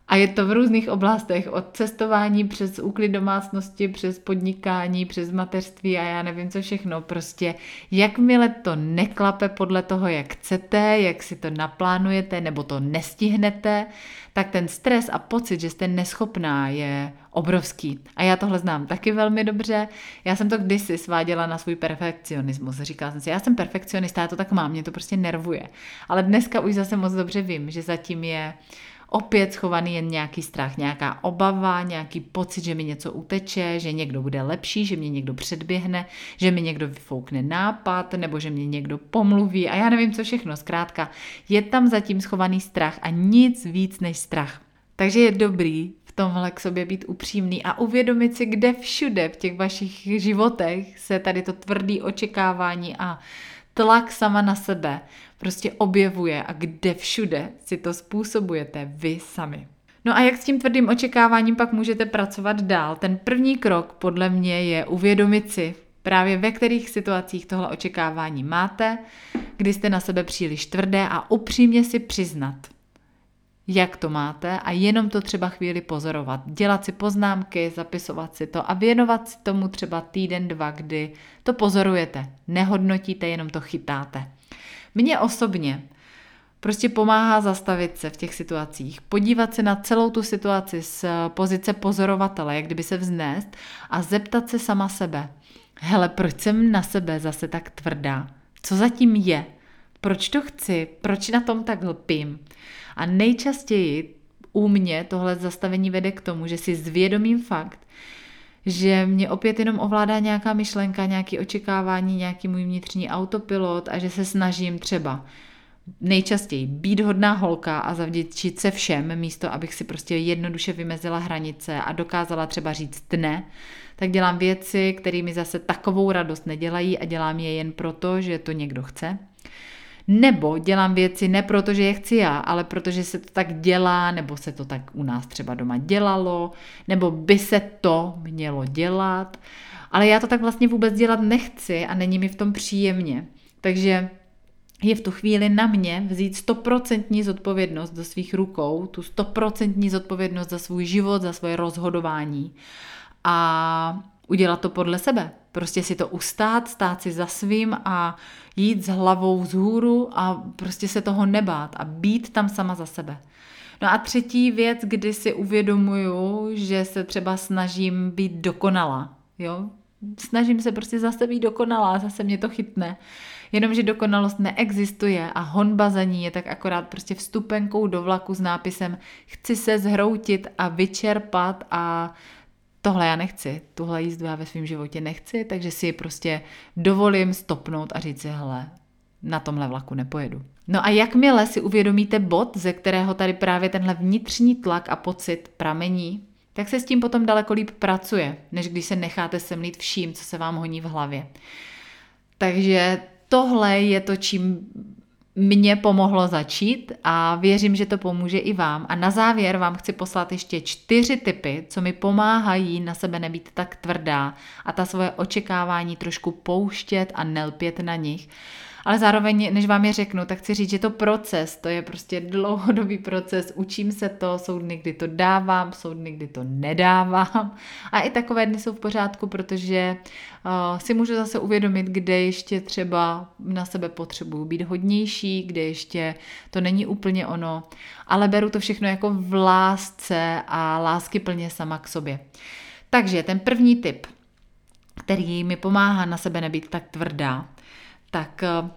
A je to v různých oblastech, od cestování přes úklid domácnosti, přes podnikání, přes mateřství a já nevím co všechno. Prostě jakmile to neklape podle toho, jak chcete, jak si to naplánujete nebo to nestihnete, tak ten stres a pocit, že jste neschopná, je obrovský. A já tohle znám taky velmi dobře. Já jsem to kdysi sváděla na svůj perfekcionismus. Říkala jsem si, já jsem perfekcionista, já to tak mám, mě to prostě nervuje. Ale dneska už zase moc dobře vím, že zatím je opět schovaný jen nějaký strach, nějaká obava, nějaký pocit, že mi něco uteče, že někdo bude lepší, že mě někdo předběhne, že mi někdo vyfoukne nápad, nebo že mě někdo pomluví a já nevím co všechno. Zkrátka, je tam zatím schovaný strach a nic víc než strach. Takže je dobrý v tomhle k sobě být upřímný a uvědomit si, kde všude v těch vašich životech se tady to tvrdý očekávání a tlak sama na sebe prostě objevuje a kde všude si to způsobujete vy sami. No a jak s tím tvrdým očekáváním pak můžete pracovat dál? Ten první krok podle mě je uvědomit si, právě ve kterých situacích tohle očekávání máte, kdy jste na sebe příliš tvrdé a upřímně si přiznat, jak to máte a jenom to třeba chvíli pozorovat. Dělat si poznámky, zapisovat si to a věnovat si tomu třeba týden, dva, kdy to pozorujete. Nehodnotíte, jenom to chytáte. Mně osobně prostě pomáhá zastavit se v těch situacích, podívat se na celou tu situaci z pozice pozorovatele, jak kdyby se vznést a zeptat se sama sebe. Hele, proč jsem na sebe zase tak tvrdá? Co zatím je? Proč to chci? Proč na tom tak lpím? A nejčastěji u mě tohle zastavení vede k tomu, že si zvědomím fakt, že mě opět jenom ovládá nějaká myšlenka, nějaké očekávání, nějaký můj vnitřní autopilot a že se snažím třeba nejčastěji být hodná holka a zavděčit se všem, místo abych si prostě jednoduše vymezila hranice a dokázala třeba říct ne, tak dělám věci, které mi zase takovou radost nedělají a dělám je jen proto, že to někdo chce. Nebo dělám věci ne proto, že je chci já, ale protože se to tak dělá, nebo se to tak u nás třeba doma dělalo, nebo by se to mělo dělat. Ale já to tak vlastně vůbec dělat nechci a není mi v tom příjemně. Takže je v tu chvíli na mě vzít stoprocentní zodpovědnost do svých rukou, tu stoprocentní zodpovědnost za svůj život, za svoje rozhodování a udělat to podle sebe. Prostě si to ustát, stát si za svým a jít s hlavou vzhůru a prostě se toho nebát a být tam sama za sebe. No a třetí věc, kdy si uvědomuju, že se třeba snažím být dokonalá. Jo? Snažím se prostě zase být dokonalá, zase mě to chytne. Jenomže dokonalost neexistuje a honba za ní je tak akorát prostě vstupenkou do vlaku s nápisem chci se zhroutit a vyčerpat a tohle já nechci, tuhle jízdu já ve svém životě nechci, takže si prostě dovolím stopnout a říct si, hele, na tomhle vlaku nepojedu. No a jakmile si uvědomíte bod, ze kterého tady právě tenhle vnitřní tlak a pocit pramení, tak se s tím potom daleko líp pracuje, než když se necháte semlít vším, co se vám honí v hlavě. Takže tohle je to, čím mě pomohlo začít a věřím, že to pomůže i vám. A na závěr vám chci poslat ještě čtyři typy, co mi pomáhají na sebe nebýt tak tvrdá a ta svoje očekávání trošku pouštět a nelpět na nich ale zároveň, než vám je řeknu, tak chci říct, že to proces, to je prostě dlouhodobý proces, učím se to, jsou dny, kdy to dávám, jsou dny, kdy to nedávám. A i takové dny jsou v pořádku, protože uh, si můžu zase uvědomit, kde ještě třeba na sebe potřebuju být hodnější, kde ještě to není úplně ono, ale beru to všechno jako v lásce a lásky plně sama k sobě. Takže ten první tip, který mi pomáhá na sebe nebýt tak tvrdá, tak eh,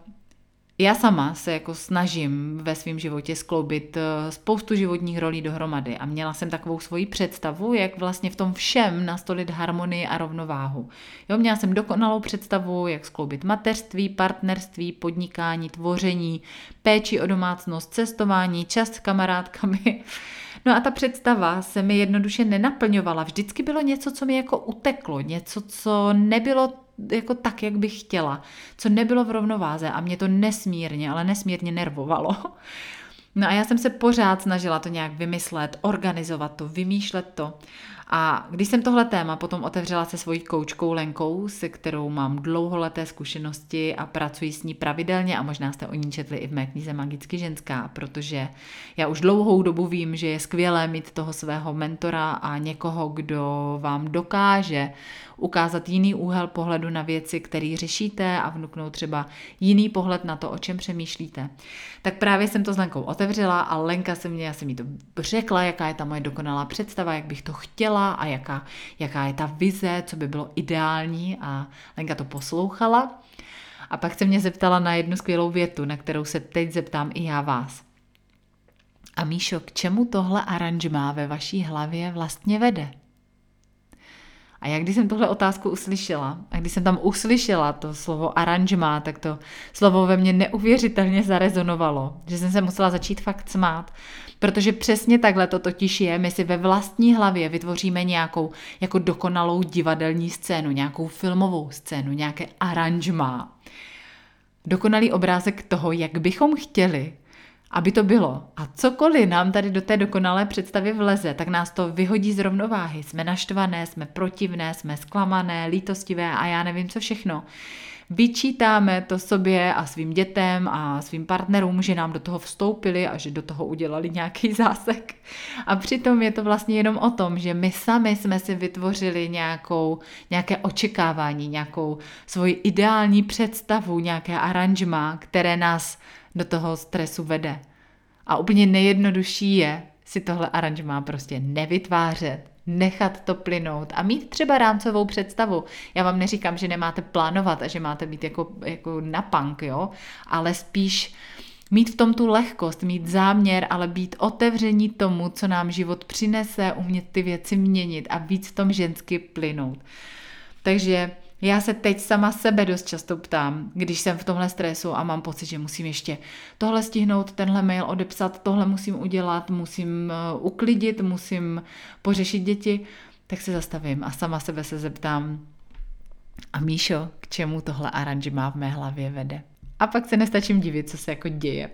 já sama se jako snažím ve svém životě skloubit eh, spoustu životních rolí dohromady a měla jsem takovou svoji představu, jak vlastně v tom všem nastolit harmonii a rovnováhu. Jo, měla jsem dokonalou představu, jak skloubit mateřství, partnerství, podnikání, tvoření, péči o domácnost, cestování, čas s kamarádkami. No a ta představa se mi jednoduše nenaplňovala. Vždycky bylo něco, co mi jako uteklo, něco, co nebylo jako tak, jak bych chtěla, co nebylo v rovnováze a mě to nesmírně, ale nesmírně nervovalo. No a já jsem se pořád snažila to nějak vymyslet, organizovat to, vymýšlet to. A když jsem tohle téma potom otevřela se svojí koučkou Lenkou, se kterou mám dlouholeté zkušenosti a pracuji s ní pravidelně a možná jste o ní četli i v mé knize Magicky ženská, protože já už dlouhou dobu vím, že je skvělé mít toho svého mentora a někoho, kdo vám dokáže ukázat jiný úhel pohledu na věci, který řešíte a vnuknout třeba jiný pohled na to, o čem přemýšlíte. Tak právě jsem to s Lenkou otevřela a Lenka se mě, já jsem jí to řekla, jaká je ta moje dokonalá představa, jak bych to chtěla a jaká, jaká je ta vize, co by bylo ideální a Lenka to poslouchala. A pak se mě zeptala na jednu skvělou větu, na kterou se teď zeptám i já vás. A Míšo, k čemu tohle aranžmá ve vaší hlavě vlastně vede? A jak když jsem tuhle otázku uslyšela, a když jsem tam uslyšela to slovo aranžmá, tak to slovo ve mně neuvěřitelně zarezonovalo, že jsem se musela začít fakt smát, protože přesně takhle to totiž je, my si ve vlastní hlavě vytvoříme nějakou jako dokonalou divadelní scénu, nějakou filmovou scénu, nějaké aranžmá. Dokonalý obrázek toho, jak bychom chtěli, aby to bylo. A cokoliv nám tady do té dokonalé představy vleze, tak nás to vyhodí z rovnováhy. Jsme naštvané, jsme protivné, jsme zklamané, lítostivé a já nevím co všechno. Vyčítáme to sobě a svým dětem a svým partnerům, že nám do toho vstoupili a že do toho udělali nějaký zásek. A přitom je to vlastně jenom o tom, že my sami jsme si vytvořili nějakou, nějaké očekávání, nějakou svoji ideální představu, nějaké aranžma, které nás do toho stresu vede. A úplně nejjednodušší je si tohle aranžmá prostě nevytvářet, nechat to plynout a mít třeba rámcovou představu. Já vám neříkám, že nemáte plánovat a že máte být jako, jako na punk, jo, ale spíš mít v tom tu lehkost, mít záměr, ale být otevření tomu, co nám život přinese, umět ty věci měnit a víc v tom žensky plynout. Takže já se teď sama sebe dost často ptám, když jsem v tomhle stresu a mám pocit, že musím ještě tohle stihnout, tenhle mail odepsat, tohle musím udělat, musím eh, uklidit, musím pořešit děti, tak se zastavím a sama sebe se zeptám, a Míšo, k čemu tohle aranžma v mé hlavě vede? A pak se nestačím divit, co se jako děje.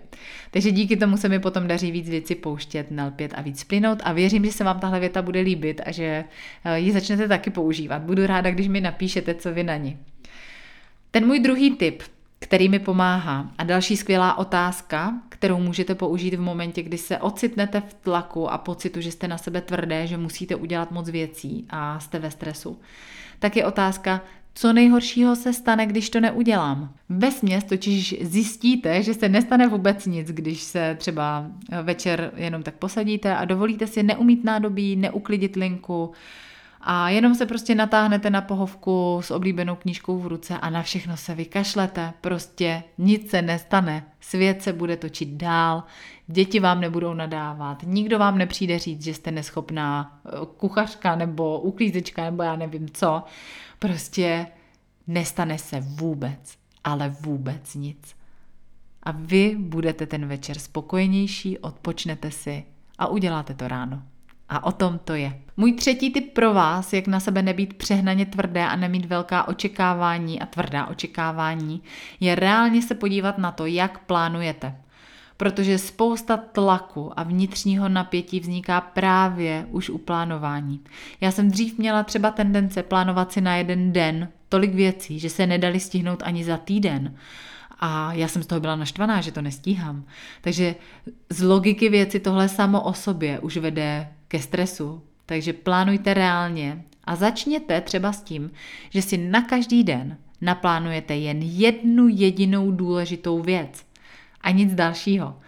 Takže díky tomu se mi potom daří víc věci pouštět, nalpět a víc plynout a věřím, že se vám tahle věta bude líbit a že eh, ji začnete taky používat. Budu ráda, když mi napíšete, co vy na ní. Ten můj druhý tip, který mi pomáhá a další skvělá otázka, kterou můžete použít v momentě, kdy se ocitnete v tlaku a pocitu, že jste na sebe tvrdé, že musíte udělat moc věcí a jste ve stresu, tak je otázka, co nejhoršího se stane, když to neudělám. Ve směs totiž zjistíte, že se nestane vůbec nic, když se třeba večer jenom tak posadíte a dovolíte si neumít nádobí, neuklidit linku a jenom se prostě natáhnete na pohovku s oblíbenou knížkou v ruce a na všechno se vykašlete. Prostě nic se nestane. Svět se bude točit dál, děti vám nebudou nadávat, nikdo vám nepřijde říct, že jste neschopná eh, kuchařka nebo uklízečka nebo já nevím co. Prostě nestane se vůbec, ale vůbec nic. A vy budete ten večer spokojenější, odpočnete si a uděláte to ráno. A o tom to je. Můj třetí tip pro vás, jak na sebe nebýt přehnaně tvrdé a nemít velká očekávání a tvrdá očekávání, je reálně se podívat na to, jak plánujete. Protože spousta tlaku a vnitřního napětí vzniká právě už u plánování. Já jsem dřív měla třeba tendence plánovat si na jeden den tolik věcí, že se nedali stihnout ani za týden. A já jsem z toho byla naštvaná, že to nestíhám. Takže z logiky věci tohle samo o sobě už vede ke stresu. Takže plánujte reálně a začněte třeba s tím, že si na každý den naplánujete jen jednu jedinou důležitou věc a nic dalšího.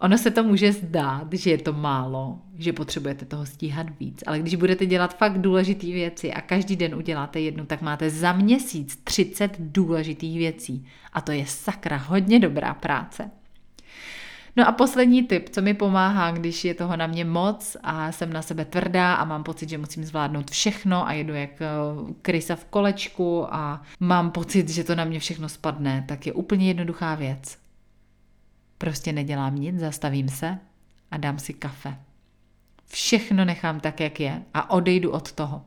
Ono se to může zdát, že je to málo, že potřebujete toho stíhat víc, ale když budete dělat fakt důležité věci a každý den uděláte jednu, tak máte za měsíc 30 důležitých věcí. A to je sakra hodně dobrá práce. No a poslední tip, co mi pomáhá, když je toho na mě moc a jsem na sebe tvrdá a mám pocit, že musím zvládnout všechno a jedu jak eh, krysa v kolečku a mám pocit, že to na mě všechno spadne, tak je úplně jednoduchá věc. Prostě nedělám nic, zastavím se a dám si kafe. Všechno nechám tak, jak je a odejdu od toho.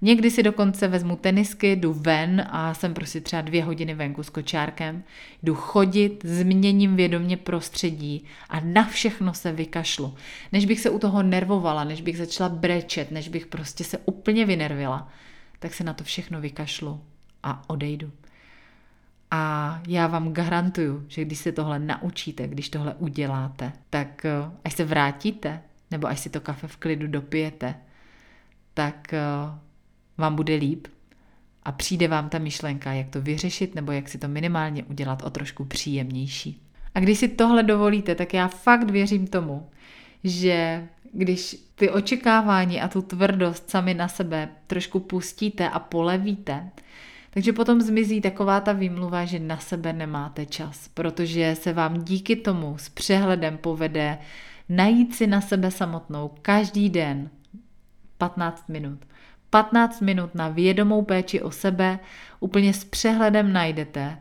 Někdy si dokonce vezmu tenisky, jdu ven a jsem prostě třeba dvě hodiny venku s kočárkem, jdu chodit, změním vědomě prostředí a na všechno se vykašlu. Než bych se u toho nervovala, než bych začala brečet, než bych prostě se úplně vynervila, tak se na to všechno vykašlu a odejdu. A já vám garantuju, že když se tohle naučíte, když tohle uděláte, tak eh, až se vrátíte, nebo až si to kafe v klidu dopijete, tak eh, vám bude líp a přijde vám ta myšlenka, jak to vyřešit nebo jak si to minimálně udělat o trošku příjemnější. A když si tohle dovolíte, tak já fakt věřím tomu, že když ty očekávání a tu tvrdost sami na sebe trošku pustíte a polevíte, takže potom zmizí taková ta výmluva, že na sebe nemáte čas, protože se vám díky tomu s přehledem povede najít si na sebe samotnou každý den 15 minut. 15 minut na vědomou péči o sebe úplně s přehledem najdete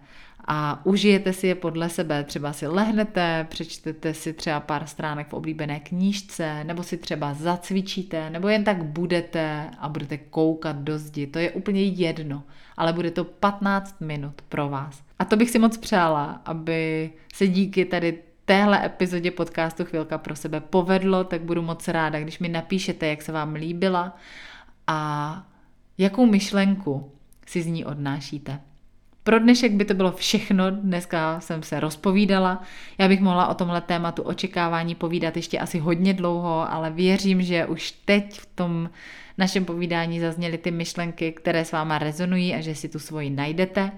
a užijete si je podle sebe. Třeba si lehnete, přečtete si třeba pár stránek v oblíbené knížce, nebo si třeba zacvičíte, nebo jen tak budete a budete koukat do zdi. To je úplně jedno, ale bude to 15 minut pro vás. A to bych si moc přála, aby se díky tady téhle epizodě podcastu Chvilka pro sebe povedlo, tak budu moc ráda, když mi napíšete, jak se vám líbila a jakou myšlenku si z ní odnášíte. Pro dnešek by to bylo všechno, dneska jsem se rozpovídala. Já bych mohla o tomhle tématu očekávání povídat ještě asi hodně dlouho, ale věřím, že už teď v tom našem povídání zazněly ty myšlenky, které s váma rezonují a že si tu svoji najdete.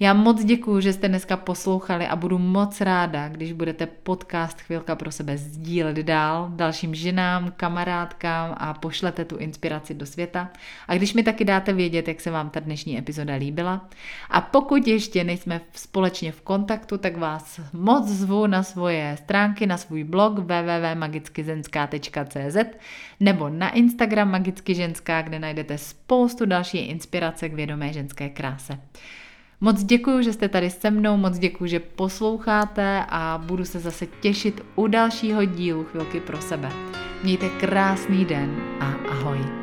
Já moc děkuji, že jste dneska poslouchali a budu moc ráda, když budete podcast Chvilka pro sebe sdílet dál dalším ženám, kamarádkám a pošlete tu inspiraci do světa. A když mi taky dáte vědět, jak se vám ta dnešní epizoda líbila. A pokud ještě nejsme společně v kontaktu, tak vás moc zvu na svoje stránky, na svůj blog www.magickyzenská.cz nebo na Instagram Magicky ženská, kde najdete spoustu další inspirace k vědomé ženské kráse. Moc děkuji, že jste tady se mnou, moc děkuji, že posloucháte a budu se zase těšit u dalšího dílu Chvilky pro sebe. Mějte krásný den a ahoj.